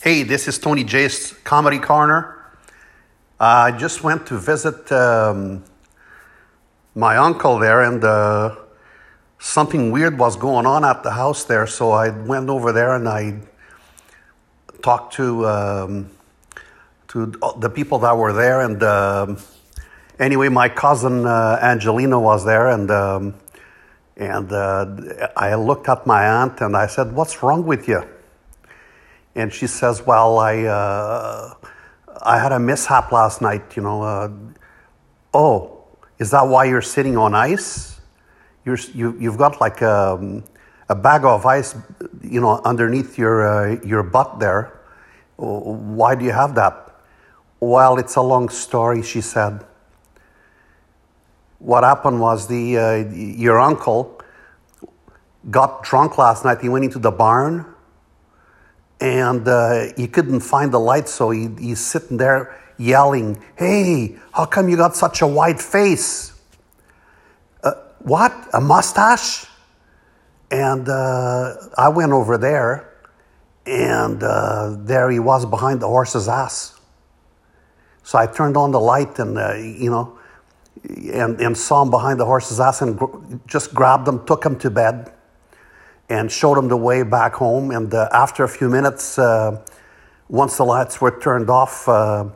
Hey, this is Tony J's Comedy Corner. I just went to visit um, my uncle there, and uh, something weird was going on at the house there. So I went over there and I talked to um, to the people that were there. And um anyway, my cousin uh, Angelina was there, and um, and uh, I looked at my aunt and I said, "What's wrong with you?" And she says, "Well, I uh, I had a mishap last night. You know, uh, oh, is that why you're sitting on ice? You're, you you've got like a, a bag of ice, you know, underneath your uh, your butt there. Why do you have that?" Well, it's a long story, she said. What happened was the uh, your uncle got drunk last night. He went into the barn and uh, he couldn't find the light, so he, he's sitting there yelling, Hey, how come you got such a white face? Uh, what? A mustache? And uh, I went over there, and uh, there he was behind the horse's ass. So I turned on the light and, uh, you know, and, and saw him behind the horse's ass and gr- just grabbed him, took him to bed and showed him the way back home. And uh, after a few minutes, uh, once the lights were turned off, uh,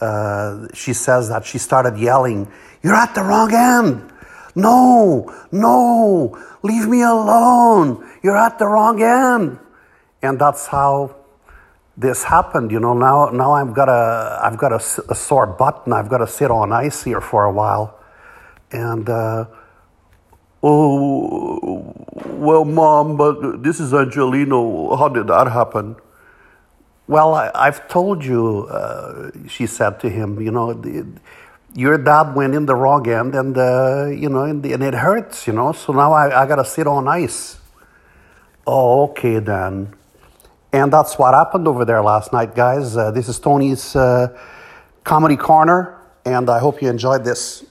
uh, she says that she started yelling, You're at the wrong end. No, no, leave me alone. You're at the wrong end. And that's how this happened. You know, now, now I've got, a, I've got a, a sore butt and I've got to sit on ice here for a while. And, uh, oh, well, mom, but this is Angelino. How did that happen? Well, I, have told you, uh, she said to him, you know, the, your dad went in the wrong end and, uh, you know, and, and, it hurts, you know, so now I, I got to sit on ice. Oh, okay then. And that's what happened over there last night, guys. Uh, this is Tony's uh, Comedy Corner, and I hope you enjoyed this.